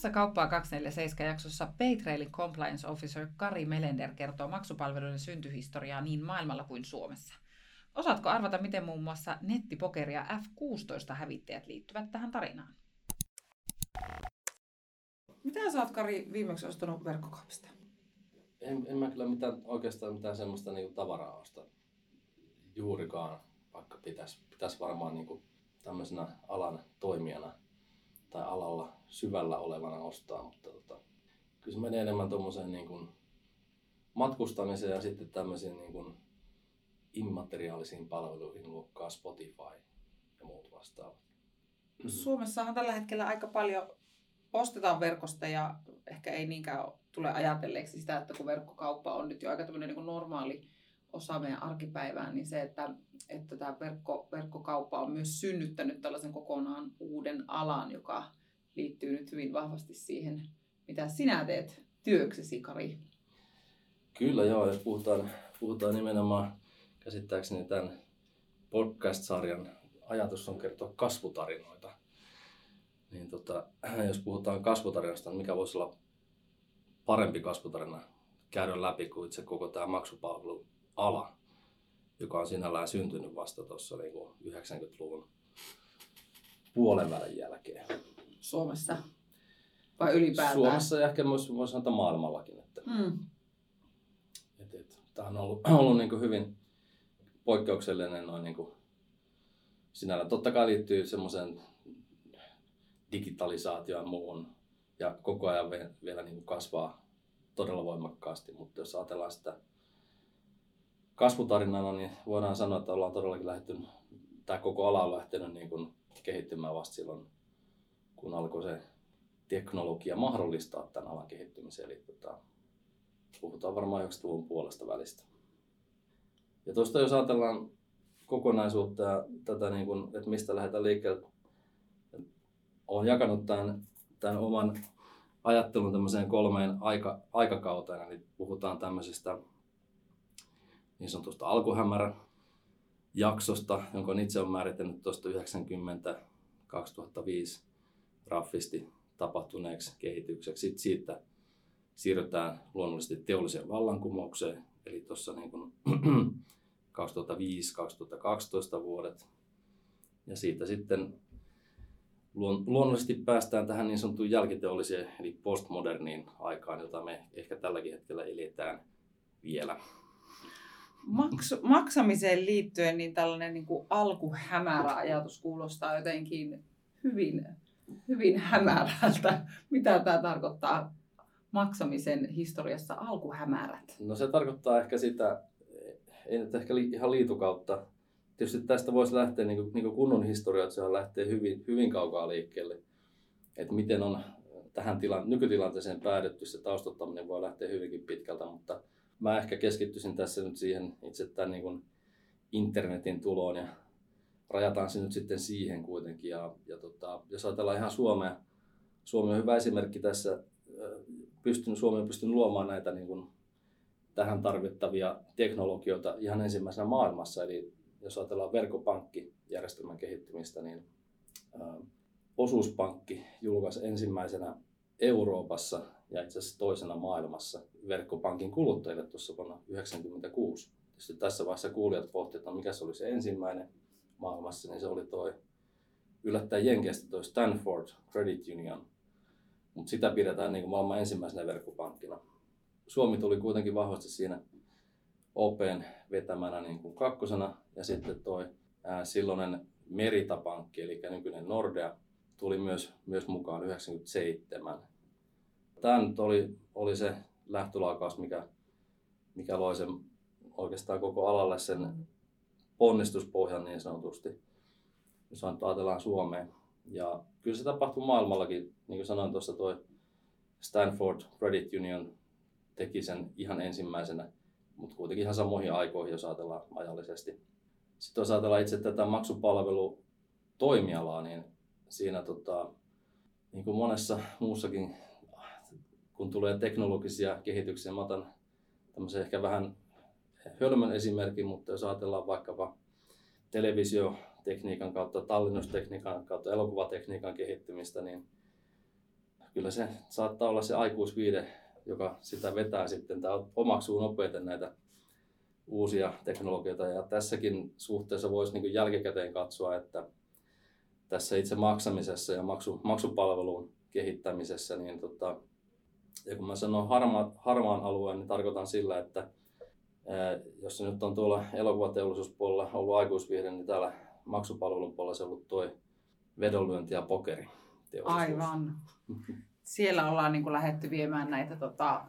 Tässä Kauppaa 247 jaksossa Paytrailin compliance officer Kari Melender kertoo maksupalveluiden syntyhistoriaa niin maailmalla kuin Suomessa. Osaatko arvata, miten muun muassa nettipokeri ja F16 hävittäjät liittyvät tähän tarinaan? Mitä sä oot, Kari, viimeksi ostanut verkkokaupasta? En, en mä kyllä mitään, oikeastaan mitään semmoista niin tavaraa osta juurikaan, vaikka pitäisi pitäis varmaan niin tämmöisenä alan toimijana tai alalla syvällä olevana ostaa, mutta tota, kyllä se menee enemmän tuommoiseen niin kuin matkustamiseen ja sitten tämmöisiin niin kuin immateriaalisiin palveluihin, luokkaa Spotify ja muut vastaavat. Suomessahan tällä hetkellä aika paljon ostetaan verkosta ja ehkä ei niinkään tule ajatelleeksi sitä, että kun verkkokauppa on nyt jo aika niin normaali osa meidän arkipäivää, niin se, että, että tämä verkko, verkkokauppa on myös synnyttänyt tällaisen kokonaan uuden alan, joka liittyy nyt hyvin vahvasti siihen, mitä sinä teet työksesi, Kari. Kyllä joo, jos puhutaan, puhutaan nimenomaan käsittääkseni tämän podcast-sarjan ajatus on kertoa kasvutarinoita. Niin tota, jos puhutaan kasvutarinasta, niin mikä voisi olla parempi kasvutarina käydä läpi kuin itse koko tämä maksupalveluala, joka on sinällään syntynyt vasta tuossa niin 90-luvun puolen välin jälkeen. Suomessa vai ylipäätään? Suomessa ja ehkä myös voisi sanoa maailmallakin. Että, mm. et, et, tämä on ollut, ollut niin kuin hyvin poikkeuksellinen noin niin kuin sinällä. Totta kai liittyy semmoisen digitalisaatioon ja muuhun ja koko ajan vielä niin kuin kasvaa todella voimakkaasti, mutta jos ajatellaan sitä kasvutarinana, niin voidaan sanoa, että ollaan todellakin lähtenyt, tämä koko ala on lähtenyt niin kuin kehittymään vasta silloin, kun alkoi se teknologia mahdollistaa tämän alan kehittymisen. Eli tota, puhutaan varmaan 90-luvun puolesta välistä. Ja tuosta jos ajatellaan kokonaisuutta ja tätä, niin kuin, että mistä lähdetään liikkeelle, olen jakanut tämän, tämän oman ajattelun tämmöiseen kolmeen aika, aikakauteen. Eli puhutaan tämmöisestä niin sanotusta alkuhämärä jaksosta, jonka itse olen määritellyt tuosta 90-2005 raffisti tapahtuneeksi kehitykseksi. Sitten siitä siirrytään luonnollisesti teolliseen vallankumoukseen, eli tuossa niin 2005-2012 vuodet. Ja siitä sitten luonnollisesti päästään tähän niin sanottuun jälkiteolliseen eli postmoderniin aikaan, jota me ehkä tälläkin hetkellä eletään vielä. Maksu, maksamiseen liittyen niin tällainen niin kuin alkuhämärä ajatus kuulostaa jotenkin hyvin, hyvin hämärältä. Mitä tämä tarkoittaa maksamisen historiassa alkuhämärät? No se tarkoittaa ehkä sitä, ei nyt ehkä li, ihan liitukautta. Tietysti tästä voisi lähteä niin kuin, niin kuin kunnon historia, että se lähtee hyvin, hyvin kaukaa liikkeelle. Että miten on tähän tilan, nykytilanteeseen päädytty, se taustottaminen voi lähteä hyvinkin pitkältä, mutta mä ehkä keskittyisin tässä nyt siihen itse tämän niin kuin internetin tuloon ja rajataan se nyt sitten siihen kuitenkin. Ja, ja tota, jos ajatellaan ihan Suomea, Suomi on hyvä esimerkki tässä, pystyn, Suomi on pystynyt luomaan näitä niin kuin tähän tarvittavia teknologioita ihan ensimmäisenä maailmassa. Eli jos ajatellaan verkkopankkijärjestelmän kehittymistä, niin ää, osuuspankki julkaisi ensimmäisenä Euroopassa ja itse asiassa toisena maailmassa verkkopankin kuluttajille tuossa vuonna 1996. Tietysti tässä vaiheessa kuulijat pohtivat, että mikä se oli se ensimmäinen maailmassa, niin se oli toi yllättäen Jenkeistä toi Stanford Credit Union. Mutta sitä pidetään niin kuin maailman ensimmäisenä verkkopankkina. Suomi tuli kuitenkin vahvasti siinä Open vetämänä niin kuin kakkosena ja sitten toi ää, silloinen Merita-pankki, eli nykyinen Nordea, tuli myös, myös mukaan 97. Tämä nyt oli, oli se lähtölaukaus, mikä, mikä loi sen oikeastaan koko alalle sen ponnistuspohjan niin sanotusti, jos ajatellaan Suomeen. Ja kyllä se tapahtui maailmallakin, niin kuin sanoin tuossa, tuo Stanford Credit Union teki sen ihan ensimmäisenä, mutta kuitenkin ihan samoihin aikoihin, jos ajatellaan ajallisesti. Sitten jos ajatellaan itse tätä maksupalvelutoimialaa, niin siinä tota, niin kuin monessa muussakin, kun tulee teknologisia kehityksiä, mä otan tämmöisen ehkä vähän hölmön esimerkin, mutta jos ajatellaan vaikkapa televisiotekniikan kautta, tallennustekniikan kautta, elokuvatekniikan kehittymistä, niin kyllä se saattaa olla se aikuisviide, joka sitä vetää sitten tai omaksuu nopeiten näitä uusia teknologioita. Ja tässäkin suhteessa voisi niin jälkikäteen katsoa, että tässä itse maksamisessa ja maksu, maksupalvelun kehittämisessä, niin tota, ja kun mä sanon harma, harmaan alueen, niin tarkoitan sillä, että ää, jos se nyt on tuolla elokuvateollisuuspuolella ollut aikuisviihde, niin täällä maksupalvelun puolella se on ollut toi vedonlyönti ja pokeri. Aivan. Siellä ollaan niin kuin lähdetty viemään näitä tota,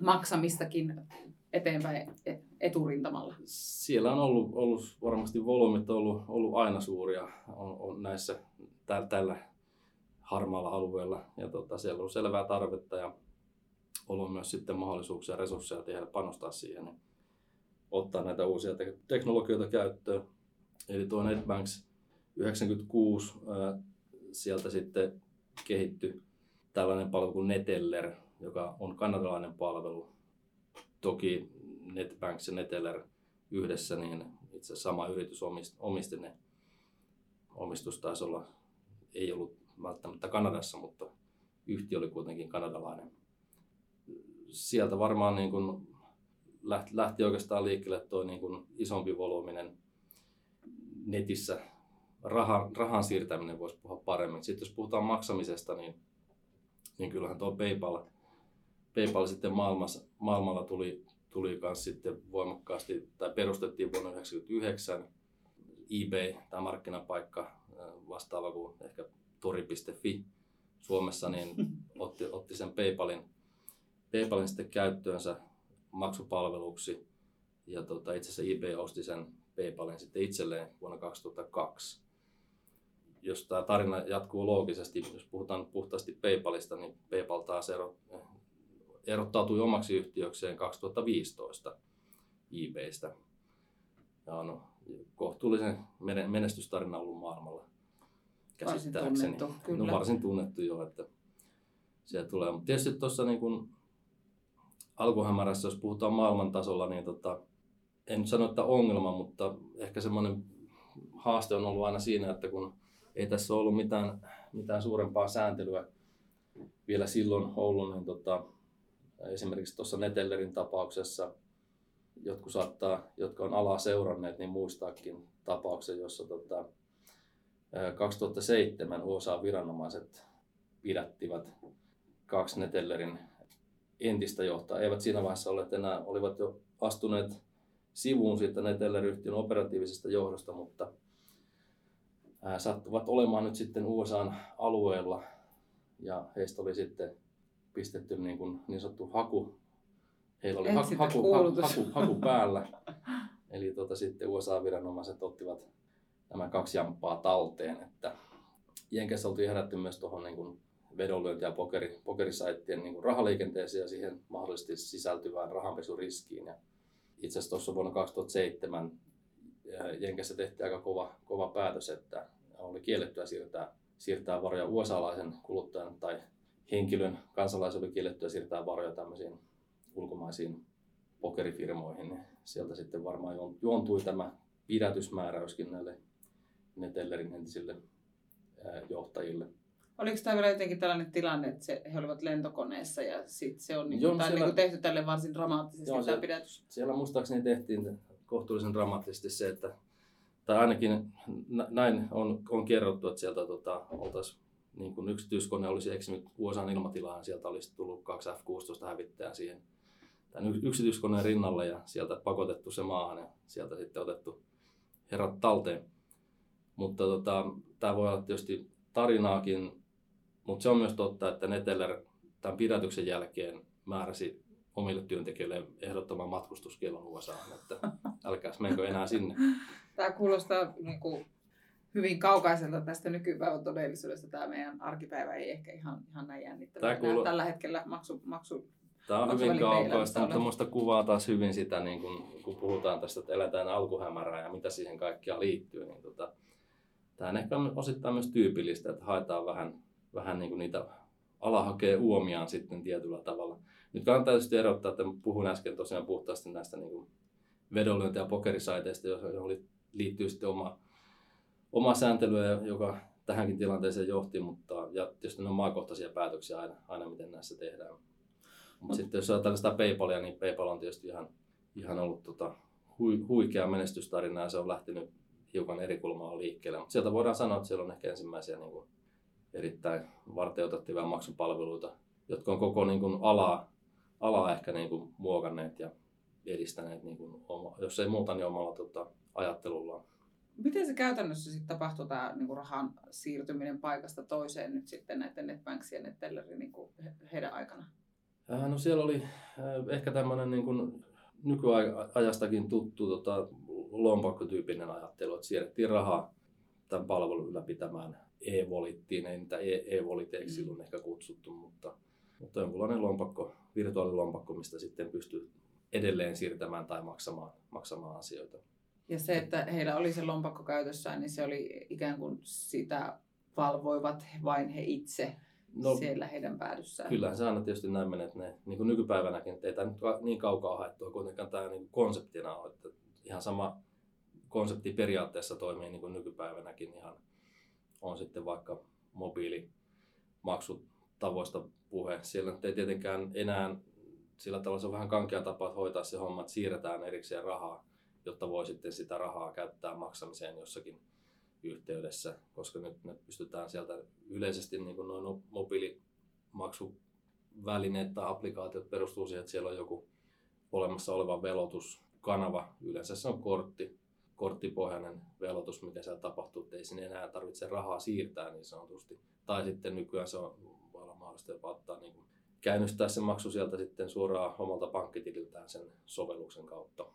maksamistakin eteenpäin eturintamalla. Siellä on ollut, ollut varmasti volyymit ollut, ollut aina suuria on, on näissä tällä harmaalla alueella. Ja tota, siellä on selvää tarvetta ja ollut myös sitten mahdollisuuksia ja resursseja tehdä panostaa siihen. Niin ottaa näitä uusia te- teknologioita käyttöön. Eli tuo NetBanks 96 ää, sieltä sitten kehittyi tällainen palvelu kuin Neteller, joka on kanadalainen palvelu. Toki NetBanks ja Neteller yhdessä, niin itse sama yritys omisti ne. Omistus taisi olla, ei ollut välttämättä Kanadassa, mutta yhtiö oli kuitenkin kanadalainen. Sieltä varmaan niin kuin lähti, lähti oikeastaan liikkeelle tuo niin kuin isompi volyyminen netissä rahan, rahan siirtäminen voisi puhua paremmin. Sitten jos puhutaan maksamisesta, niin, niin kyllähän tuo PayPal, PayPal sitten maailmassa, maailmalla tuli, tuli myös sitten voimakkaasti, tai perustettiin vuonna 1999. eBay, tämä markkinapaikka, vastaava kuin ehkä tori.fi Suomessa, niin otti, otti sen PayPalin, PayPalin sitten käyttöönsä maksupalveluksi. Ja tota, itse asiassa eBay osti sen PayPalin sitten itselleen vuonna 2002. Jos tämä tarina jatkuu loogisesti, jos puhutaan puhtaasti PayPalista, niin PayPal taas ero, erottautui omaksi yhtiökseen 2015 eBaystä. Ja on kohtuullisen menestystarina ollut maailmalla käsittääkseni. Varsin tunnettu, kyllä. No varsin tunnettu jo, että siellä tulee. Mutta tietysti tuossa niin kun alkuhämärässä, jos puhutaan maailman tasolla, niin tota, en nyt sano, että ongelma, mutta ehkä semmoinen haaste on ollut aina siinä, että kun ei tässä ollut mitään, mitään suurempaa sääntelyä vielä silloin ollut, niin tota, esimerkiksi tuossa Netellerin tapauksessa jotkut saattaa, jotka on alaa seuranneet, niin muistaakin tapauksen, jossa tota, 2007 USA-viranomaiset pidättivät kaksi Netellerin entistä johtajaa. Eivät siinä vaiheessa olleet enää, olivat jo astuneet sivuun siitä Neteller-yhtiön operatiivisesta johdosta, mutta sattuvat olemaan nyt sitten USAn alueella ja heistä oli sitten pistetty niin, kuin niin sanottu haku, heillä oli haku, haku, haku, haku, haku päällä. Eli tuota, sitten USA-viranomaiset ottivat nämä kaksi jamppaa talteen. Että Jenkessä oltiin herätty myös tuohon niin vedonlyönti- ja pokeri, pokerisaittien niin rahaliikenteeseen ja siihen mahdollisesti sisältyvään rahanpesuriskiin. Ja itse asiassa tuossa vuonna 2007 Jenkessä tehtiin aika kova, kova päätös, että oli kiellettyä siirtää, siirtää varoja USA-laisen kuluttajan tai henkilön kansalaisen oli kiellettyä siirtää varoja tämmöisiin ulkomaisiin pokerifirmoihin. Sieltä sitten varmaan juontui tämä pidätysmääräyskin näille Netellerin entisille johtajille. Oliko tämä vielä jotenkin tällainen tilanne, että se, he olivat lentokoneessa ja sit se on, niin, Joo, siellä, niin tehty tälle varsin dramaattisesti Joo, tämä pidätys? Siellä muistaakseni tehtiin kohtuullisen dramaattisesti se, että tai ainakin näin on, on kerrottu, että sieltä tota, oltaisiin niin kuin yksityiskone olisi eksynyt USAn ilmatilaan, sieltä olisi tullut kaksi F-16 hävittäjää siihen tämän yksityiskoneen rinnalle ja sieltä pakotettu se maahan ja sieltä sitten otettu herrat talteen. Mutta tota, tämä voi olla tietysti tarinaakin, mutta se on myös totta, että Neteller tämän pidätyksen jälkeen määräsi omille työntekijöille ehdottoman matkustuskielon USA, että älkää menkö enää sinne. Tämä kuulostaa niin kuin hyvin kaukaiselta tästä nykypäivän todellisuudesta. Tämä meidän arkipäivä ei ehkä ihan, ihan näin jännittävä. Kuulu... Tällä hetkellä maksu, maksu Tämä on hyvin kaukaista, mutta minusta kuvaa taas hyvin sitä, niin kun, kun puhutaan tästä, että eletään alkuhämärää ja mitä siihen kaikkia liittyy. Niin tota, tämä on ehkä osittain myös tyypillistä, että haetaan vähän, vähän niin kuin niitä ala hakee uomiaan sitten tietyllä tavalla. Nyt kannattaa tietysti erottaa, että puhun äsken tosiaan puhtaasti näistä niin vedonlyönti- ja pokerisaiteista, joihin liittyy sitten oma, oma sääntelyä, joka tähänkin tilanteeseen johti, mutta ja tietysti ne on maakohtaisia päätöksiä aina, aina miten näissä tehdään. Mutta no. sitten jos ajatellaan sitä PayPalia, niin PayPal on tietysti ihan, ihan ollut tota, hui, huikea menestystarina ja se on lähtenyt hiukan eri kulmaa liikkeelle. Mutta sieltä voidaan sanoa, että siellä on ehkä ensimmäisiä niin kuin, erittäin varteutettavia maksupalveluita, jotka on koko niin kuin, alaa, alaa ehkä niin kuin, muokanneet ja edistäneet, niin kuin, oma, jos ei muuta, niin omalla tota, ajattelullaan. Miten se käytännössä sitten tapahtuu tämä niin kuin rahan siirtyminen paikasta toiseen nyt sitten näiden NetBanksien ja NetTellerin niin kuin heidän aikana? Äh, no siellä oli äh, ehkä tämmöinen niin kuin nykyajastakin tuttu tota, lompakkotyyppinen ajattelu, että siirrettiin rahaa tämän palvelun ylläpitämään e-volittiin, ei niitä e-voliteiksi mm. silloin ehkä kutsuttu, mutta, mutta jonkunlainen lompakko, virtuaalilompakko, mistä sitten pystyy edelleen siirtämään tai maksamaan, maksamaan asioita. Ja se, että heillä oli se lompakko käytössään, niin se oli ikään kuin sitä valvoivat vain he itse no, siellä heidän päädyssään. Kyllähän se aina tietysti näin menee, että ne, niin kuin nykypäivänäkin, että ei tämä nyt niin kaukaa haettua kuitenkaan tämä niin konseptina ole, että ihan sama konsepti periaatteessa toimii niin kuin nykypäivänäkin ihan on sitten vaikka mobiilimaksutavoista puhe. Siellä ei tietenkään enää sillä tavalla se on vähän kankea tapa hoitaa se homma, että siirretään erikseen rahaa, jotta voi sitten sitä rahaa käyttää maksamiseen jossakin yhteydessä, koska nyt me pystytään sieltä yleisesti niin kuin noin mobiilimaksuvälineet tai applikaatiot perustuu siihen, että siellä on joku olemassa oleva velotuskanava. Yleensä se on kortti, korttipohjainen velotus, mikä siellä tapahtuu, että ei sinne enää tarvitse rahaa siirtää niin sanotusti. Tai sitten nykyään se on, voi olla mahdollista jopa ottaa niin kuin, käynnistää se maksu sieltä sitten suoraan omalta pankkitililtään sen sovelluksen kautta.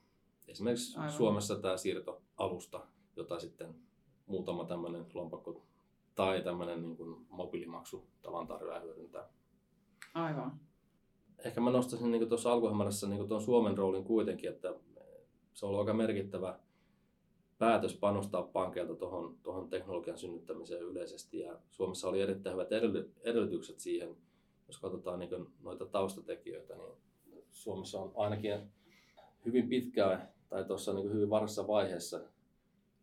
Esimerkiksi Aivan. Suomessa tämä siirtoalusta, jota sitten muutama tämmöinen lompakko tai tämmöinen niin kuin mobiilimaksu tavan tarjoaja hyödyntää. Aivan. Ehkä mä nostaisin niin tuossa alkuhämärässä niin tuon Suomen roolin kuitenkin, että se on ollut aika merkittävä päätös panostaa pankeilta tuohon, tuohon teknologian synnyttämiseen yleisesti. Ja Suomessa oli erittäin hyvät edellytykset siihen, jos katsotaan niin noita taustatekijöitä, niin Suomessa on ainakin hyvin pitkään tai tuossa niin hyvin varhaisessa vaiheessa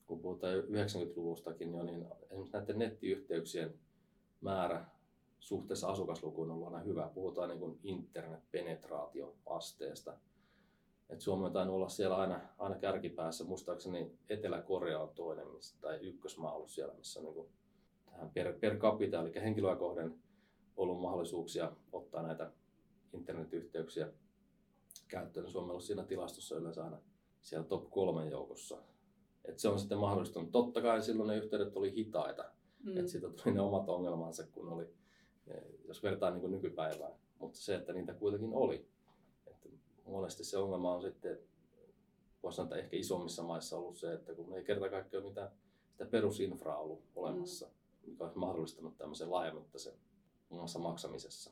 kun puhutaan 90-luvustakin jo, niin esimerkiksi näiden nettiyhteyksien määrä suhteessa asukaslukuun on aina hyvä. Puhutaan niin internetpenetraatioasteesta. Et Suomi on tainnut olla siellä aina, aina kärkipäässä. Muistaakseni Etelä-Korea on toinen, tai ykkösmaa ollut siellä, missä on niin kuin tähän per, per capita, eli henkilöä kohden ollut mahdollisuuksia ottaa näitä internetyhteyksiä käyttöön. Suomi on ollut siinä tilastossa yleensä aina siellä top kolmen joukossa et se on sitten mahdollistunut. Totta kai silloin ne yhteydet oli hitaita, mm. että siitä tuli ne omat ongelmansa, kun oli, eh, jos vertaa niin nykypäivään. Mutta se, että niitä kuitenkin oli. Monesti se ongelma on sitten, voisi sanoa, että ehkä isommissa maissa ollut se, että kun ei kerta kaikkiaan mitään sitä perusinfraa ollut olemassa, mm. mikä olisi mahdollistanut tämmöisen laajamittaisen muun muassa maksamisessa.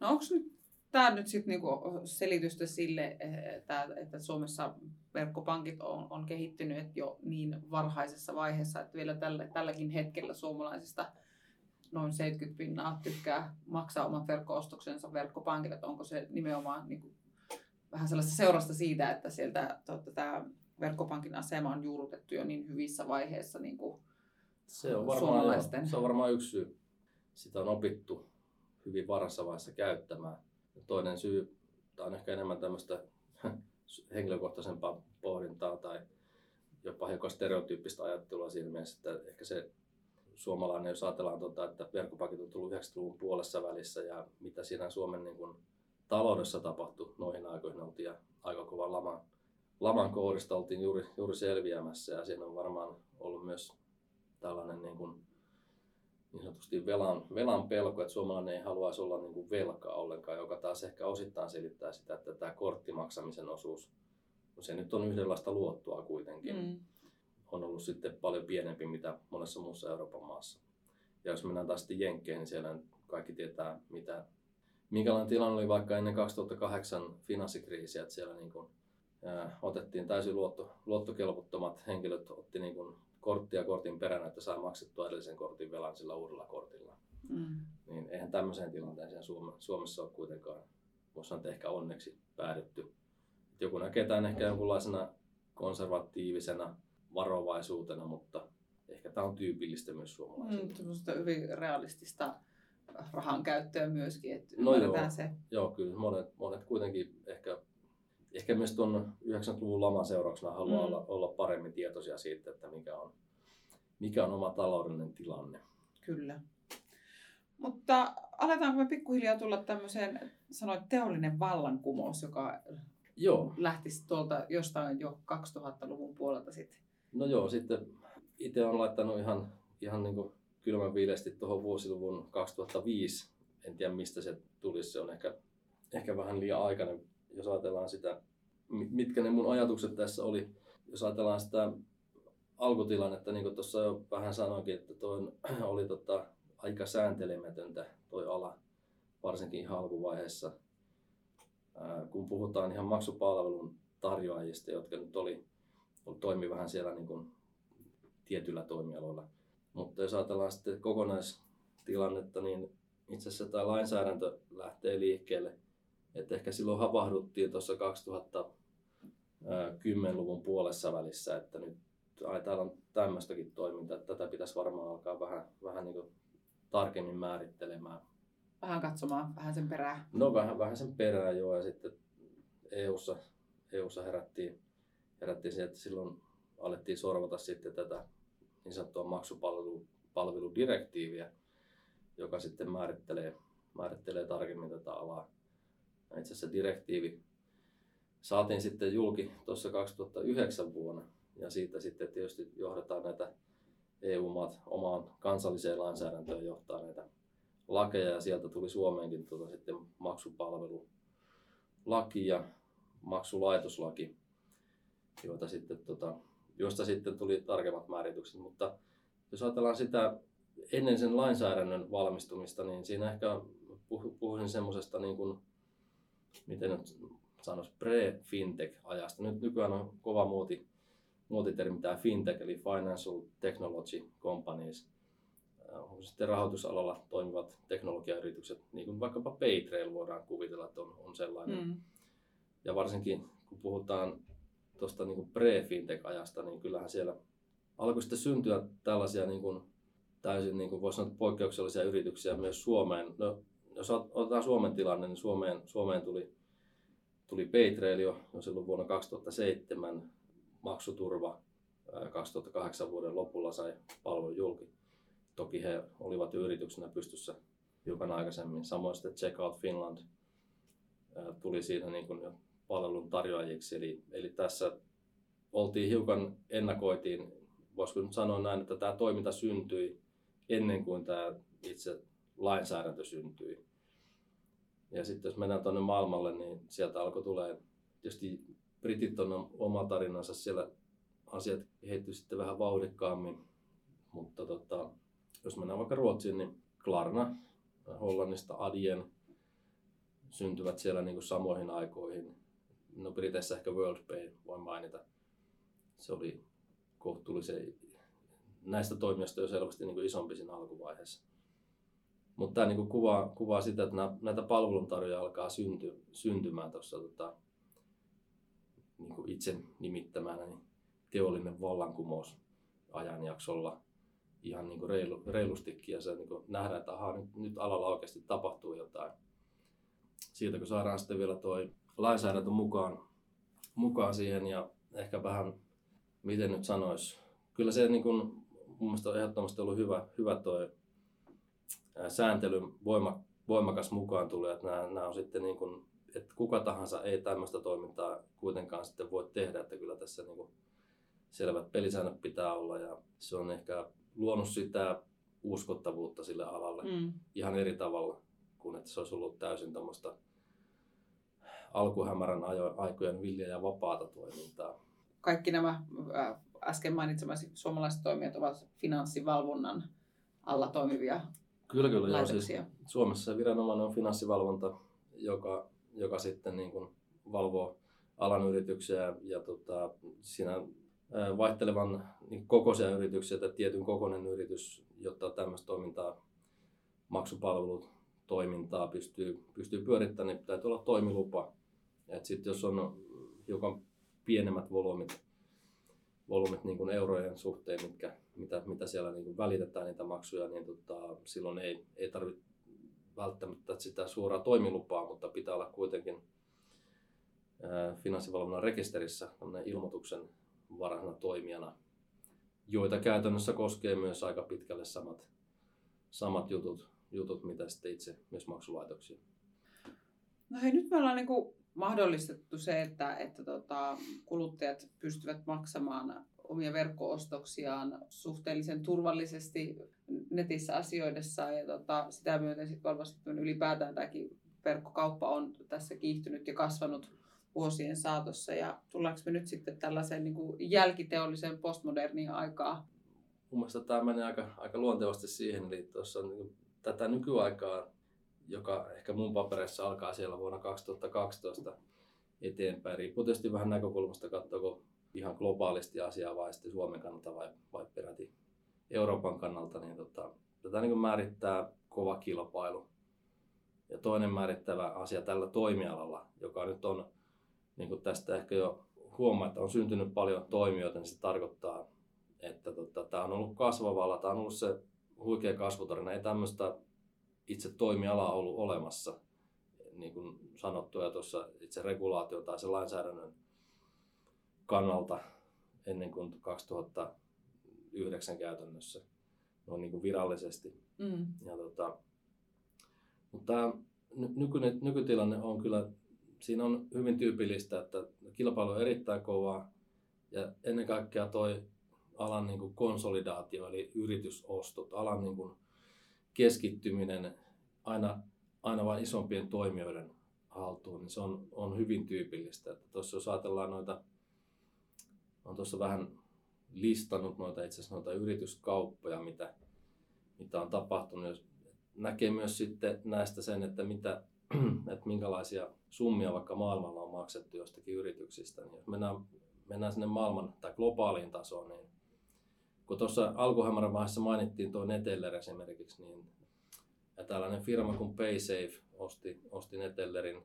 No onko nyt tämä nyt sitten niinku selitystä sille, että, että Suomessa verkkopankit on, on kehittynyt jo niin varhaisessa vaiheessa, että vielä tällä, tälläkin hetkellä suomalaisista noin 70 pinnaa tykkää maksaa omat verkkoostoksensa verkkopankille. Että onko se nimenomaan niin kuin, vähän sellaista seurasta siitä, että sieltä totta, tämä verkkopankin asema on juurrutettu jo niin hyvissä vaiheissa niin kuin se on varmaan, se on varmaan yksi syy. Sitä on opittu hyvin varassa vaiheessa käyttämään. Toinen syy, tämä on ehkä enemmän tämmöistä henkilökohtaisempaa pohdintaa tai jopa hiukan stereotyyppistä ajattelua siinä mielessä, että ehkä se suomalainen, jos ajatellaan, tuota, että verkkopakit on tullut 90-luvun puolessa välissä ja mitä siinä Suomen niin kuin, taloudessa tapahtui noihin aikoihin, oltiin aika kovan laman, laman kohdista oltiin juuri, juuri selviämässä ja siinä on varmaan ollut myös tällainen niin kuin, niin sanotusti velan, velan pelko, että suomalainen ei haluaisi olla niin kuin velkaa ollenkaan, joka taas ehkä osittain selittää sitä, että tämä korttimaksamisen osuus, se nyt on yhdenlaista luottoa kuitenkin, mm. on ollut sitten paljon pienempi mitä monessa muussa Euroopan maassa. Ja jos mennään taas sitten Jenkkeen, niin siellä kaikki tietää, mitä, minkälainen tilanne oli vaikka ennen 2008 finanssikriisiä, että siellä niin kuin, ää, otettiin täysin luotto, luottokelvottomat henkilöt, otti niin kuin korttia kortin peränä, että saa maksettua edellisen kortin velan sillä uudella kortilla. Mm. Niin eihän tämmöiseen tilanteeseen Suomessa ole kuitenkaan, voisi sanoa, ehkä onneksi päädytty. Et joku näkee tämän ehkä jonkunlaisena konservatiivisena varovaisuutena, mutta ehkä tämä on tyypillistä myös suomalaisille. Mm, semmoista hyvin realistista rahan käyttöä myöskin, että No joo. se. Joo, kyllä monet, monet kuitenkin ehkä, ehkä myös tuon 90-luvun laman seurauksena haluaa Mm. olla, olla paremmin tietoisia siitä, että mikä on, mikä on oma taloudellinen tilanne. Kyllä. Mutta aletaanko me pikkuhiljaa tulla tämmöiseen, sanoit teollinen vallankumous, joka Joo, lähtisi tuolta jostain jo 2000-luvun puolelta sitten. no joo, sitten itse olen laittanut ihan, ihan niin kuin kylmän viileästi tuohon vuosiluvun 2005. En tiedä mistä se tulisi, se on ehkä, ehkä vähän liian aikainen, jos ajatellaan sitä, mi- mitkä ne mun ajatukset tässä oli. Jos ajatellaan sitä alkutilannetta, niin kuin tuossa jo vähän sanoinkin, että toi oli tota, aika sääntelemätöntä toi ala, varsinkin ihan alkuvaiheessa. Ää, kun puhutaan ihan maksupalvelun tarjoajista, jotka nyt oli, toimi vähän siellä niin kuin tietyillä toimialoilla. Mutta jos ajatellaan sitten kokonaistilannetta, niin itse asiassa tämä lainsäädäntö lähtee liikkeelle. Että ehkä silloin havahduttiin tuossa 2010-luvun puolessa välissä, että nyt ai, täällä on tämmöistäkin toimintaa, että tätä pitäisi varmaan alkaa vähän, vähän niin tarkemmin määrittelemään. Vähän katsomaan, vähän sen perään. No vähän, vähän sen perään joo ja sitten EUssa, EUssa herättiin, herättiin siihen, että silloin alettiin sorvata sitten tätä niin sanottua maksupalveludirektiiviä, joka sitten määrittelee, määrittelee tarkemmin tätä alaa. Itse asiassa direktiivi saatiin sitten julki tuossa 2009 vuonna ja siitä sitten tietysti johdetaan näitä EU-maat omaan kansalliseen lainsäädäntöön johtaa näitä lakeja ja sieltä tuli Suomeenkin tuota sitten maksupalvelulaki ja maksulaitoslaki, joita sitten, tota, josta sitten tuli tarkemmat määritykset. Mutta jos ajatellaan sitä ennen sen lainsäädännön valmistumista, niin siinä ehkä puh- puhuisin semmoisesta, niin kuin, miten nyt sanoisi, pre-fintech-ajasta. Nyt nykyään on kova muoti, muotitermi tämä fintech, eli Financial Technology Companies Äh, on sitten rahoitusalalla toimivat teknologiayritykset, niin kuin vaikkapa Paytrail voidaan kuvitella, että on, on sellainen. Mm. Ja varsinkin kun puhutaan tuosta niin pre-fintech-ajasta, niin kyllähän siellä alkoi sitten syntyä tällaisia niin kuin täysin, niin kuin voisi sanoa, poikkeuksellisia yrityksiä myös Suomeen. No, jos ot- otetaan Suomen tilanne, niin Suomeen, Suomeen tuli, tuli Paytrail jo, jo silloin vuonna 2007, maksuturva ää, 2008 vuoden lopulla sai palvelun julki. Toki he olivat jo yrityksenä pystyssä hiukan aikaisemmin. Samoin sitten Checkout Finland tuli siinä niin kuin jo palvelun tarjoajiksi. Eli, eli tässä oltiin hiukan, ennakoitiin, voisiko nyt sanoa näin, että tämä toiminta syntyi ennen kuin tämä itse lainsäädäntö syntyi. Ja sitten jos mennään tuonne maailmalle, niin sieltä alkoi tulee, tietysti Britit on oma tarinansa, siellä asiat kehittyi sitten vähän vauhdikkaammin, mutta tota, jos mennään vaikka Ruotsiin, niin Klarna Hollannista Adyen syntyvät siellä niin kuin samoihin aikoihin. No Briteissä ehkä WorldPay voi mainita. Se oli kohtuullisen näistä toimijoista jo selvästi niin kuin isompi siinä alkuvaiheessa. Mutta tämä niin kuvaa, kuvaa sitä, että näitä palveluntarjoajia alkaa synty, syntymään tuossa tota, niin kuin itse nimittämänä niin teollinen vallankumous ajanjaksolla ihan niin kuin reilu, reilustikin ja se niin kuin nähdään, että aha, nyt, nyt alalla oikeasti tapahtuu jotain. Siitä kun saadaan sitten vielä tuo lainsäädäntö mukaan, mukaan siihen ja ehkä vähän, miten nyt sanois, kyllä se niin kuin, mun mielestä on ehdottomasti ollut hyvä, hyvä toi sääntelyn voima, voimakas mukaan tulee, että nämä, nämä on sitten niin kuin, että kuka tahansa ei tämmöistä toimintaa kuitenkaan sitten voi tehdä, että kyllä tässä niin kuin selvät pelisäännöt pitää olla ja se on ehkä luonut sitä uskottavuutta sille alalle Mm. ihan eri tavalla kuin että se olisi ollut täysin tämmöistä alkuhämärän aikojen villiä ja vapaata toimintaa. Kaikki nämä äh, äsken mainitsemasi suomalaiset toimijat ovat finanssivalvonnan alla toimivia Kyllä, kyllä. Joo, siis. Suomessa viranomainen on finanssivalvonta, joka, joka sitten niin kuin valvoo alan yrityksiä ja, ja tota, siinä ää, vaihtelevan niin kokoisia yrityksiä tai tietyn kokoinen yritys, jotta tämmöistä toimintaa, maksupalvelutoimintaa pystyy, pystyy pyörittämään, niin pitää olla toimilupa. Sitten jos on hiukan pienemmät volyymit, volyymit niin kuin eurojen suhteen, mitkä, mitä, mitä siellä niin kuin välitetään niitä maksuja, niin tota, silloin ei, ei tarvitse välttämättä sitä suoraa toimilupaa, mutta pitää olla kuitenkin finanssivalvonnan rekisterissä ilmoituksen varhaisena toimijana, joita käytännössä koskee myös aika pitkälle samat, samat jutut, jutut, mitä sitten itse myös maksulaitoksia. No hei, nyt me ollaan niin kuin mahdollistettu se, että, että tota, kuluttajat pystyvät maksamaan omia verkkoostoksiaan suhteellisen turvallisesti netissä asioidessaan ja tota, sitä myöten sitten varmasti ylipäätään tämäkin verkkokauppa on tässä kiihtynyt ja kasvanut vuosien saatossa ja tullaanko me nyt sitten tällaiseen niin kuin jälkiteolliseen postmoderniin aikaan? Mun mielestä tämä menee aika, aika luontevasti siihen, eli tuossa niin tätä nykyaikaa, joka ehkä mun papereissa alkaa siellä vuonna 2012 eteenpäin. Riippuu tietysti vähän näkökulmasta, katsoako ihan globaalisti asiaa vai sitten Suomen kannalta vai, vai peräti Euroopan kannalta, niin tota, tätä niin määrittää kova kilpailu. Ja toinen määrittävä asia tällä toimialalla, joka nyt on, niin kuin tästä ehkä jo huomaa, että on syntynyt paljon toimijoita, niin se tarkoittaa, että tota, tämä on ollut kasvavalla, tämä on ollut se huikea kasvutarina. Ei tämmöistä itse toimialaa ollut olemassa, niin kuin sanottu, ja tuossa itse regulaatio tai se lainsäädännön kannalta ennen kuin 2009 käytännössä noin niin kuin virallisesti. Mm. Ja tota, mutta tämä nykyinen, nykytilanne on kyllä, siinä on hyvin tyypillistä, että kilpailu on erittäin kovaa ja ennen kaikkea toi alan niin kuin konsolidaatio eli yritysostot, alan niin kuin keskittyminen aina, aina vain isompien toimijoiden haltuun, niin se on, on hyvin tyypillistä. Että tuossa jos ajatellaan noita, on tuossa vähän listannut noita itse asiassa noita yrityskauppoja, mitä, mitä on tapahtunut. Näkee myös sitten näistä sen, että, mitä, että minkälaisia summia vaikka maailmalla on maksettu jostakin yrityksistä. Niin jos mennään, mennään sinne maailman tai globaaliin tasoon, niin kun tuossa alkuhämärän vaiheessa mainittiin tuo Neteller esimerkiksi, niin ja tällainen firma kuin PaySafe osti, osti Netellerin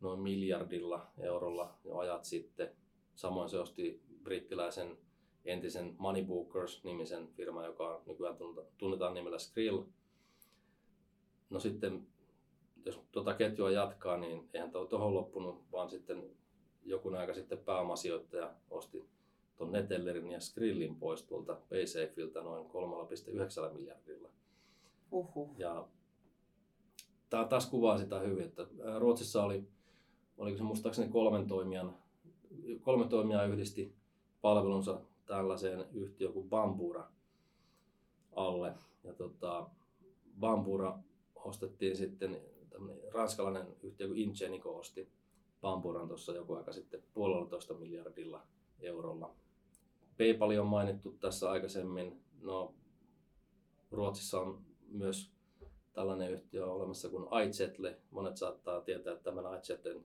noin miljardilla eurolla jo ajat sitten. Samoin se osti brittiläisen entisen Moneybookers-nimisen firman, joka nykyään tunnetaan nimellä Skrill. No sitten, jos tuota ketjua jatkaa, niin eihän tuohon loppunut, vaan sitten joku aika sitten pääomasijoittaja osti tuon Netellerin ja Skrillin pois tuolta PaySafeilta noin 3,9 miljardilla. Uhuh. Ja tämä taas kuvaa sitä hyvin, että Ruotsissa oli, oliko se muistaakseni kolmen toimijan, kolme toimijaa yhdisti palvelunsa tällaiseen yhtiöön kuin Bambura alle. Ja tota, Bambura ostettiin sitten, ranskalainen yhtiö kuin Ingenico osti Bamburan tuossa joku aika sitten puolitoista miljardilla eurolla. PayPal on mainittu tässä aikaisemmin. No, Ruotsissa on myös tällainen yhtiö olemassa kuin iZetle. Monet saattaa tietää tämän iZetlen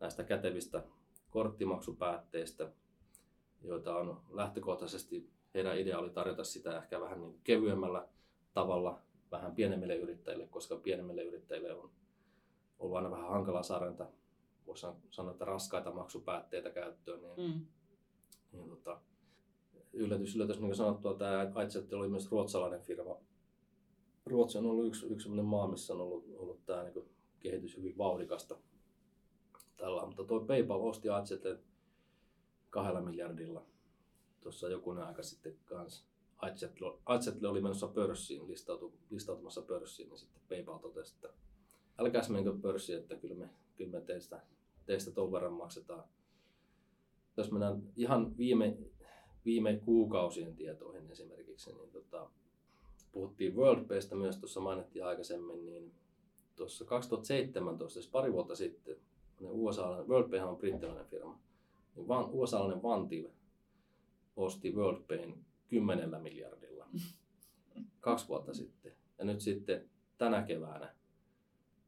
näistä kätevistä korttimaksupäätteistä, joita on lähtökohtaisesti heidän idea oli tarjota sitä ehkä vähän niin kevyemmällä tavalla vähän pienemmille yrittäjille, koska pienemmille yrittäjille on ollut aina vähän hankala saada voisi sanoa, että raskaita maksupäätteitä käyttöön, niin, mm. niin tota, yllätys, yllätys, niin kuin sanottua, tämä Aitset oli myös ruotsalainen firma. Ruotsi on ollut yksi, yksi sellainen maa, missä on ollut, ollut tämä niin kehitys hyvin vauhdikasta. Tällä, mutta tuo PayPal osti Aitsetten kahdella miljardilla tuossa joku aika sitten kanssa. Aitsetle oli menossa pörssiin, listautu, listautumassa pörssiin, niin sitten PayPal totesi, että älkääs menkö pörssiin, että kyllä me, kyllä me teistä, teistä ton verran maksetaan. Jos mennään ihan viime, viime kuukausien tietoihin esimerkiksi, niin tota, puhuttiin WorldPaystä myös tuossa mainittiin aikaisemmin, niin tuossa 2017, siis pari vuotta sitten, USA, WorldPay on brittiläinen firma, niin van, USA-lainen Vantive osti WorldPayn 10 miljardilla kaksi vuotta sitten. Ja nyt sitten tänä keväänä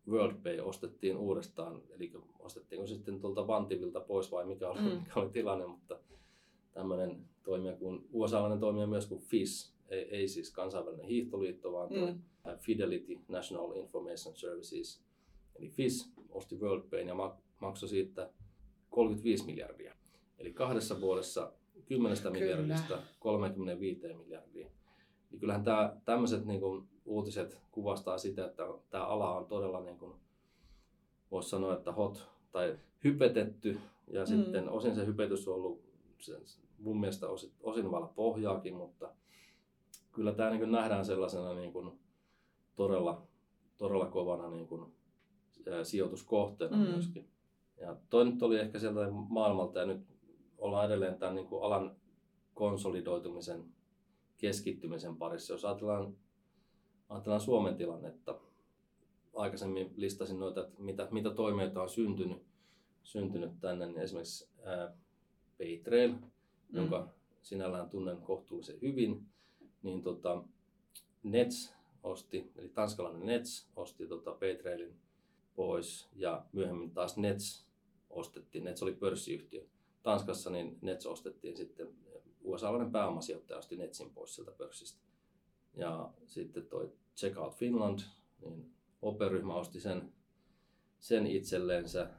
WorldPay ostettiin uudestaan, eli ostettiinko sitten tuolta Vantivilta pois vai mikä oli, mm. mikä oli tilanne, mutta tämmöinen toimija kuin, USA-lainen toimija myös kuin FIS, ei, ei siis kansainvälinen hiihtoliitto, vaan mm. Fidelity National Information Services, eli FIS osti WorldPayn ja maksoi siitä 35 miljardia. Eli kahdessa vuodessa 10 miljardista 35 miljardia. Niin kyllähän tämä, tämmöiset niin kuin, uutiset kuvastaa sitä, että tämä ala on todella, niin kuin, voisi sanoa, että hot tai hypetetty. Ja mm. sitten osin se hypetys on ollut sen, mun mielestä osin, osin vailla pohjaakin, mutta kyllä tämä niin nähdään sellaisena niin kuin, todella, todella kovana niin kuin, sijoituskohteena mm. myöskin. Ja toi nyt oli ehkä sieltä maailmalta ja nyt ollaan edelleen tämän niin kuin alan konsolidoitumisen keskittymisen parissa. Jos ajatellaan, ajatellaan Suomen tilannetta, aikaisemmin listasin noita, että mitä, mitä toimijoita on syntynyt, syntynyt tänne, niin esimerkiksi ää, Paytrail, mm. jonka sinällään tunnen kohtuullisen hyvin, niin tota, Nets osti, eli tanskalainen Nets osti tota Paytrailin pois ja myöhemmin taas Nets ostettiin, Nets oli pörssiyhtiö. Tanskassa niin Nets ostettiin sitten, USA-lainen pääomasijoittaja osti Netsin pois sieltä pörssistä. Ja sitten toi Checkout Finland, niin OPE-ryhmä osti sen, sen itsellensä.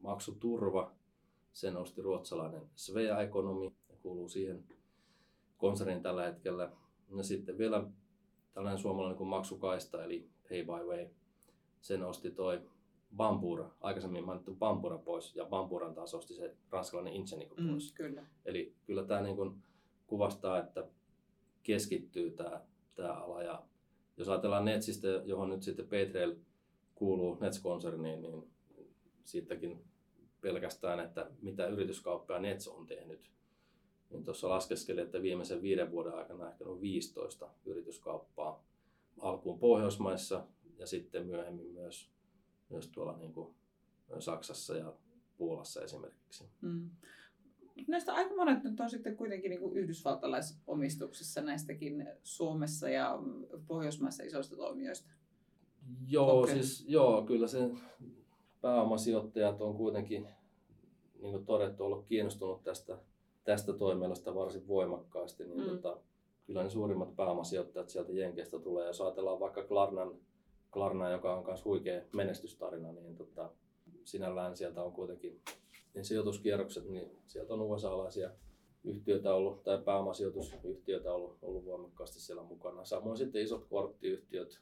Maksuturva, sen osti ruotsalainen Svea Economy, ja kuuluu siihen konserniin tällä hetkellä. Ja sitten vielä tällainen suomalainen kuin maksukaista, eli Pay by Way, sen osti toi Bambura, aikaisemmin mainittu Bambura pois, ja Bamburan taas osti se ranskalainen Ingenico mm, pois. Mm, kyllä. Eli kyllä tämä niin kuin kuvastaa, että keskittyy tämä, tämä ala. Ja jos ajatellaan Netsistä, johon nyt sitten Paytrail kuuluu Nets-konserniin, niin siitäkin pelkästään, että mitä yrityskauppaa Nets on tehnyt. Niin tuossa laskeskeli, että viimeisen viiden vuoden aikana ehkä noin 15 yrityskauppaa alkuun Pohjoismaissa ja sitten myöhemmin myös myös tuolla niin kuin Saksassa ja Puolassa esimerkiksi. Mm. Näistä aika monet nyt on sitten kuitenkin niin kuin yhdysvaltalaisomistuksessa näistäkin Suomessa ja Pohjoismaissa isoista toimijoista. Joo, okay. siis joo, kyllä se pääomasijoittajat on kuitenkin, niin kuin todettu, ollut kiinnostunut tästä, tästä toimialasta varsin voimakkaasti. Niin mm. tota, kyllä ne suurimmat pääomasijoittajat sieltä Jenkeistä tulee. Jos ajatellaan vaikka Klarnan Klarna, joka on myös huikea menestystarina, niin tota, sinällään sieltä on kuitenkin niin sijoituskierrokset, niin sieltä on USA-alaisia yhtiöitä ollut, tai pääomasijoitusyhtiöitä ollut, ollut voimakkaasti siellä mukana. Samoin sitten isot korttiyhtiöt,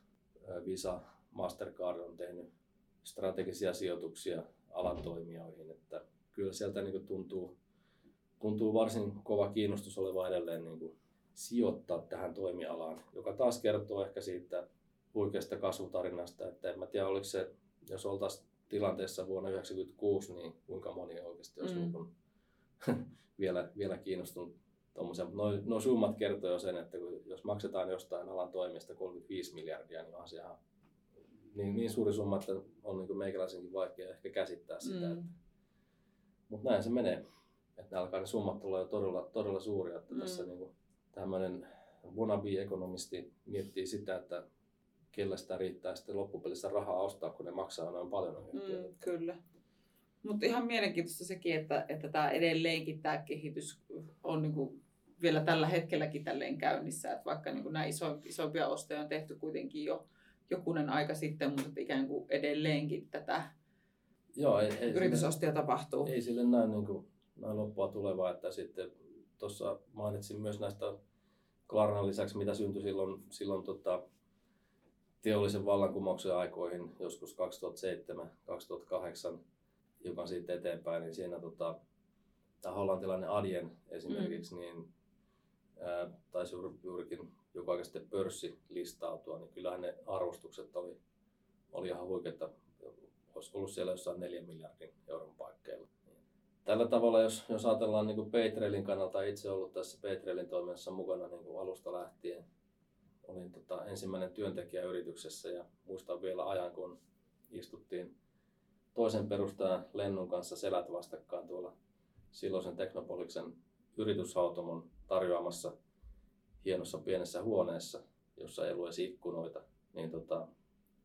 Visa, Mastercard on tehnyt strategisia sijoituksia alan toimijoihin, että kyllä sieltä niin kuin tuntuu, tuntuu varsin kova kiinnostus oleva edelleen niin kuin sijoittaa tähän toimialaan, joka taas kertoo ehkä siitä huikeasta kasvutarinasta, että en mä tiedä oliko se, jos oltaisiin tilanteessa vuonna 1996, niin kuinka moni oikeasti olisi mm. niin kuin, vielä, vielä kiinnostunut tuommoisen. Noin no summat kertoo jo sen, että kun, jos maksetaan jostain alan toimista 35 miljardia, niin on se ihan niin, niin suuri summa, että on niin meikäläisenkin vaikea ehkä käsittää sitä. Mm. Että, mutta näin se menee. Että alkaa ne summat tulla jo todella, todella suuria. Että mm. tässä niin tämmöinen wannabe-ekonomisti miettii sitä, että kellä sitä riittää sitten loppupelissä rahaa ostaa, kun ne maksaa noin paljon. Mm, kyllä. Mutta ihan mielenkiintoista sekin, että, että tämä edelleenkin tämä kehitys on niinku vielä tällä hetkelläkin tälleen käynnissä, että vaikka niinku nämä iso, isompia ostoja on tehty kuitenkin jo jokunen aika sitten, mutta ikään kuin edelleenkin tätä Joo, ei, ei yritysostia sille, tapahtuu. Ei sille näin, niin kuin, näin loppua tulevaa, että sitten tuossa mainitsin myös näistä Klarnan lisäksi, mitä syntyi silloin, silloin tota, teollisen vallankumouksen aikoihin, joskus 2007-2008, hiukan siitä eteenpäin, niin siinä tota, tämä hollantilainen Adyen esimerkiksi, mm. niin ää, taisi juuri, juurikin joka sitten pörssi listautua, niin kyllähän ne arvostukset oli, oli ihan huikeita. Olisi ollut siellä jossain 4 miljardin euron paikkeilla. Tällä tavalla, jos, jos ajatellaan niin Paytrailin kannalta, itse ollut tässä Paytrailin toiminnassa mukana niin kuin alusta lähtien, olin tota, ensimmäinen työntekijä yrityksessä ja muistan vielä ajan, kun istuttiin toisen perustajan Lennun kanssa selät vastakkain tuolla silloisen Teknopoliksen yrityshautomon tarjoamassa hienossa pienessä huoneessa, jossa ei edes ikkunoita, niin tota,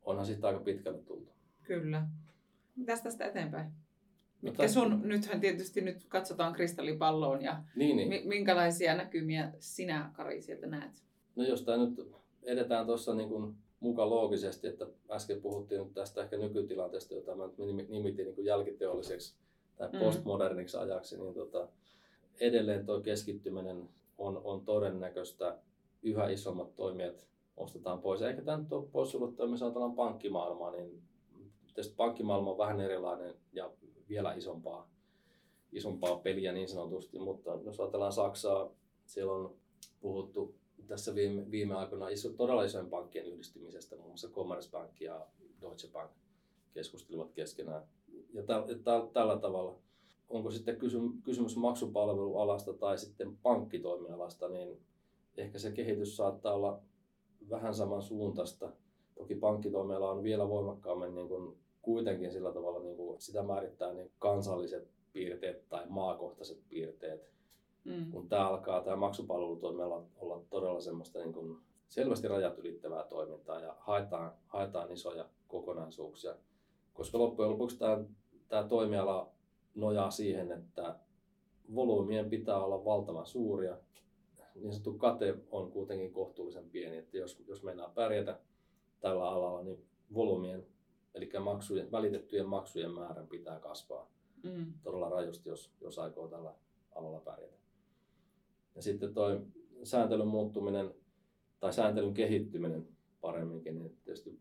onhan siitä aika pitkälle tultu. Kyllä. Mitäs tästä eteenpäin? No Mitkä sun, nythän tietysti nyt katsotaan kristallipalloon ja niin, niin. minkälaisia näkymiä sinä Kari sieltä näet? No jos tämä nyt edetään tuossa niin kuin muka loogisesti, että äsken puhuttiin nyt tästä ehkä nykytilanteesta, jota mä nimitin niin kuin jälkiteolliseksi tai mm. postmoderniksi ajaksi, niin tota, edelleen tuo keskittyminen on, on todennäköistä. Yhä isommat toimijat ostetaan pois. Eikä tämä nyt ole poissuluttu, jos ajatellaan pankkimaailmaa, niin tietysti pankkimaailma on vähän erilainen ja vielä isompaa, isompaa peliä niin sanotusti, mutta jos ajatellaan Saksaa, siellä on puhuttu tässä viime, viime aikoina iso, todella isojen pankkien yhdistymisestä, muun muassa Commerzbank ja Deutsche Bank keskustelivat keskenään. Ja täl, täl, tällä tavalla, onko sitten kysymys, maksupalvelualasta tai sitten pankkitoimialasta, niin ehkä se kehitys saattaa olla vähän samansuuntaista. Toki pankkitoimiala on vielä voimakkaammin niin kuin kuitenkin sillä tavalla niin kuin sitä määrittää niin kansalliset piirteet tai maakohtaiset piirteet. Mm. Kun tämä alkaa, tämä maksupalvelutoimiala olla todella semmoista niin kuin selvästi rajat ylittävää toimintaa ja haetaan, haetaan isoja kokonaisuuksia. Koska loppujen lopuksi tämä, tämä toimiala nojaa siihen, että volyymien pitää olla valtavan suuria niin sanottu kate on kuitenkin kohtuullisen pieni, että jos, jos mennään pärjätä tällä alalla, niin volyymien, eli maksujen, välitettyjen maksujen määrän pitää kasvaa mm. todella rajusti, jos, jos aikoo tällä alalla pärjätä. Ja sitten tuo sääntelyn muuttuminen tai sääntelyn kehittyminen paremminkin, niin tietysti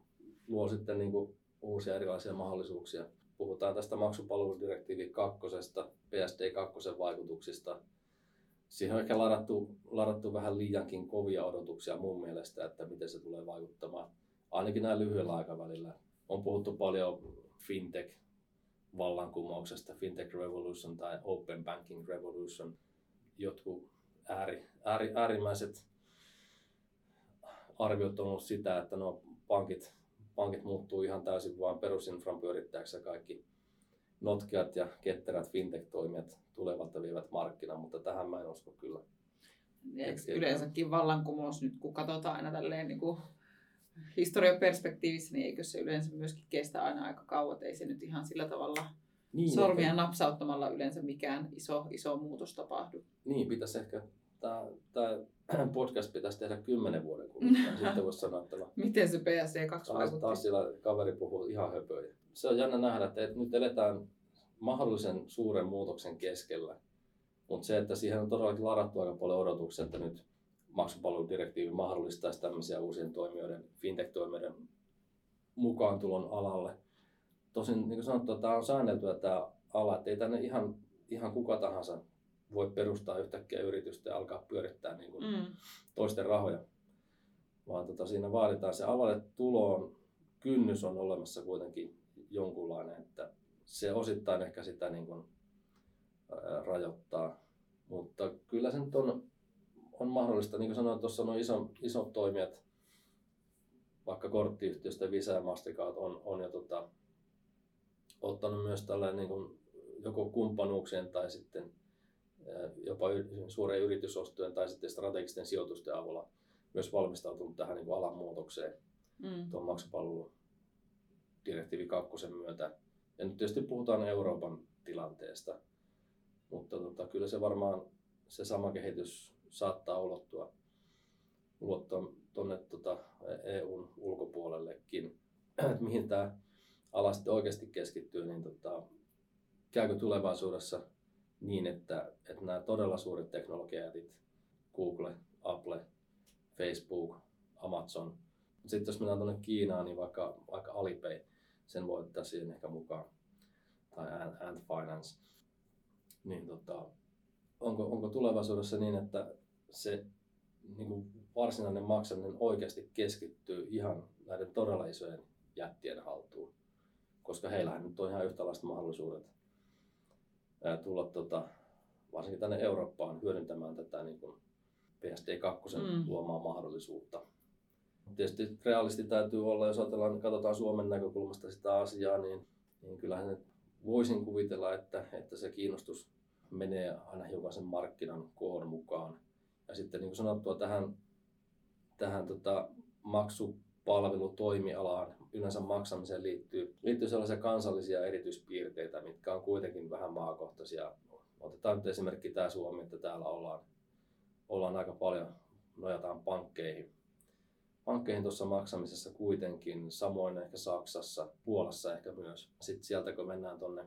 luo sitten niin kuin uusia erilaisia mahdollisuuksia. Puhutaan tästä maksupalveludirektiivi kakkosesta, PSD 2 vaikutuksista, siihen on ehkä ladattu, ladattu vähän liiankin kovia odotuksia mun mielestä, että miten se tulee vaikuttamaan. Ainakin näin lyhyellä aikavälillä. On puhuttu paljon fintech vallankumouksesta, fintech revolution tai open banking revolution. Jotkut ääri, ääri, äärimmäiset arviot on ollut sitä, että no pankit, pankit muuttuu ihan täysin vain perusinfran pyörittäjäksi ja kaikki notkeat ja ketterät fintech-toimijat tulevat ja vievät markkinaa, mutta tähän mä en usko kyllä. Yleensäkin vallankumous nyt, kun katsotaan aina tälleen niin kuin historian perspektiivissä, niin eikö se yleensä myöskin kestä aina aika kauan, ei se nyt ihan sillä tavalla niin, sormia ehkä... napsauttamalla yleensä mikään iso, iso muutos tapahdu. Niin, pitäisi ehkä, tämä podcast pitäisi tehdä kymmenen vuoden kuluttua, sitten voisi sanoa, että no, Miten se PSC 2 vaikutti? Taas sillä kaveri puhuu ihan höpöjä. Se on jännä nähdä, että nyt eletään mahdollisen suuren muutoksen keskellä. Mutta se, että siihen on todellakin ladattu aika paljon odotuksia, että nyt maksupalveludirektiivi mahdollistaisi tämmöisiä uusien toimijoiden, fintech-toimijoiden mukaan tulon alalle. Tosin niin kuin sanottu, tämä on säänneltyä tämä ala, että ei tänne ihan, ihan kuka tahansa voi perustaa yhtäkkiä yritystä ja alkaa pyörittää niin kuin mm. toisten rahoja. Vaan tota, siinä vaaditaan se alalle tuloon, kynnys on olemassa kuitenkin jonkunlainen, että se osittain ehkä sitä niin kuin, ää, rajoittaa. Mutta kyllä se nyt on, on mahdollista. Niin kuin sanoin, tuossa on iso, isot toimijat, vaikka korttiyhtiöstä Visa ja Mastercard on, on jo tota, ottanut myös tällainen niin kuin, joko kumppanuuksien tai sitten jopa suuren yritysostojen tai sitten strategisten sijoitusten avulla myös valmistautunut tähän niin kuin alan muutokseen mm. tuon maksupalvelun direktiivi kakkosen myötä ja nyt tietysti puhutaan Euroopan tilanteesta, mutta tota, kyllä se varmaan se sama kehitys saattaa ulottua, ulottua tuonne tota, EUn ulkopuolellekin. mihin tämä ala sitten oikeasti keskittyy, niin tota, käykö tulevaisuudessa niin, että, että nämä todella suuret teknologiajätit, Google, Apple, Facebook, Amazon, sitten jos mennään tuonne Kiinaan, niin vaikka, vaikka Alipay, sen voi ottaa siihen ehkä mukaan, tai Ant Finance, niin tota, onko, onko tulevaisuudessa niin, että se niin kuin varsinainen maksaminen oikeasti keskittyy ihan näiden todella isojen jättien haltuun, koska heillähän nyt on ihan yhtäläiset mahdollisuudet tulla tota, varsinkin tänne Eurooppaan hyödyntämään tätä niin kuin PSD2 mm. luomaa mahdollisuutta. Tietysti realisti täytyy olla, jos ajatellaan, katsotaan Suomen näkökulmasta sitä asiaa, niin, niin kyllähän voisin kuvitella, että, että se kiinnostus menee aina hiukan sen markkinan koon mukaan. Ja sitten niin kuin sanottua tähän, tähän tota, maksupalvelutoimialaan, yleensä maksamiseen liittyy, liittyy sellaisia kansallisia erityispiirteitä, mitkä on kuitenkin vähän maakohtaisia. Otetaan nyt esimerkki tämä Suomi, että täällä ollaan, ollaan aika paljon, nojataan pankkeihin pankkeihin tuossa maksamisessa kuitenkin, samoin ehkä Saksassa, Puolassa ehkä myös. Sitten sieltä kun mennään tuonne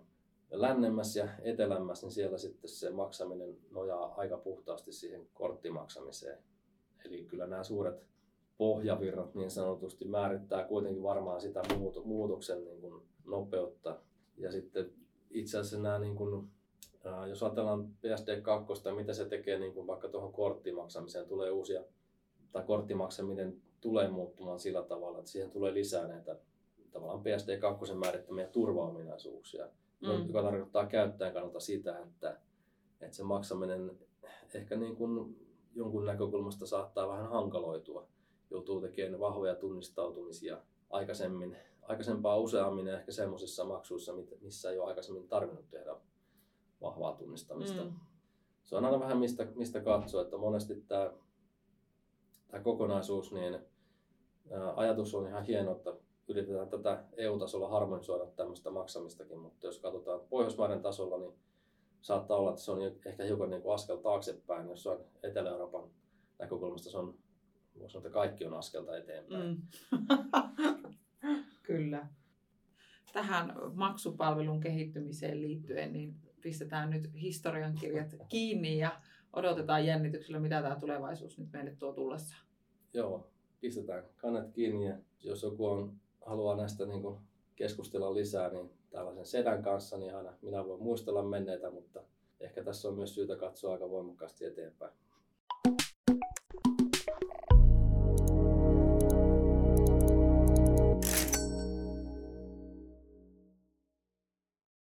lännemmäs ja etelämmäs, niin siellä sitten se maksaminen nojaa aika puhtaasti siihen korttimaksamiseen. Eli kyllä nämä suuret pohjavirrat niin sanotusti määrittää kuitenkin varmaan sitä muutoksen niin kuin nopeutta. Ja sitten itse asiassa nämä, niin kuin, jos ajatellaan PSD2, mitä se tekee niin kuin vaikka tuohon korttimaksamiseen, tulee uusia, tai korttimaksaminen tulee muuttumaan sillä tavalla, että siihen tulee lisää näitä tavallaan PSD2 määrittämiä turvaominaisuuksia, mm. joka tarkoittaa käyttäjän kannalta sitä, että, että se maksaminen ehkä niin kuin jonkun näkökulmasta saattaa vähän hankaloitua. Joutuu tekemään vahvoja tunnistautumisia aikaisemmin, aikaisempaa useammin ehkä semmoisissa maksuissa, missä ei ole aikaisemmin tarvinnut tehdä vahvaa tunnistamista. Mm. Se on aina vähän mistä, mistä katsoa, että monesti tämä, tämä kokonaisuus, niin ajatus on ihan hieno, että yritetään tätä EU-tasolla harmonisoida tämmöistä maksamistakin, mutta jos katsotaan Pohjoismaiden tasolla, niin saattaa olla, että se on ehkä hiukan niin kuin askel taaksepäin. Jos on Etelä-Euroopan näkökulmasta, se on, voisi sanoa, että kaikki on askelta eteenpäin. Mm. Kyllä. Tähän maksupalvelun kehittymiseen liittyen, niin pistetään nyt historiankirjat kiinni ja odotetaan jännityksellä, mitä tämä tulevaisuus nyt meille tuo tullessa. Joo, pistetään kannet kiinni ja jos joku on, haluaa näistä niin kuin keskustella lisää, niin tällaisen sedän kanssa, niin aina minä voin muistella menneitä, mutta ehkä tässä on myös syytä katsoa aika voimakkaasti eteenpäin.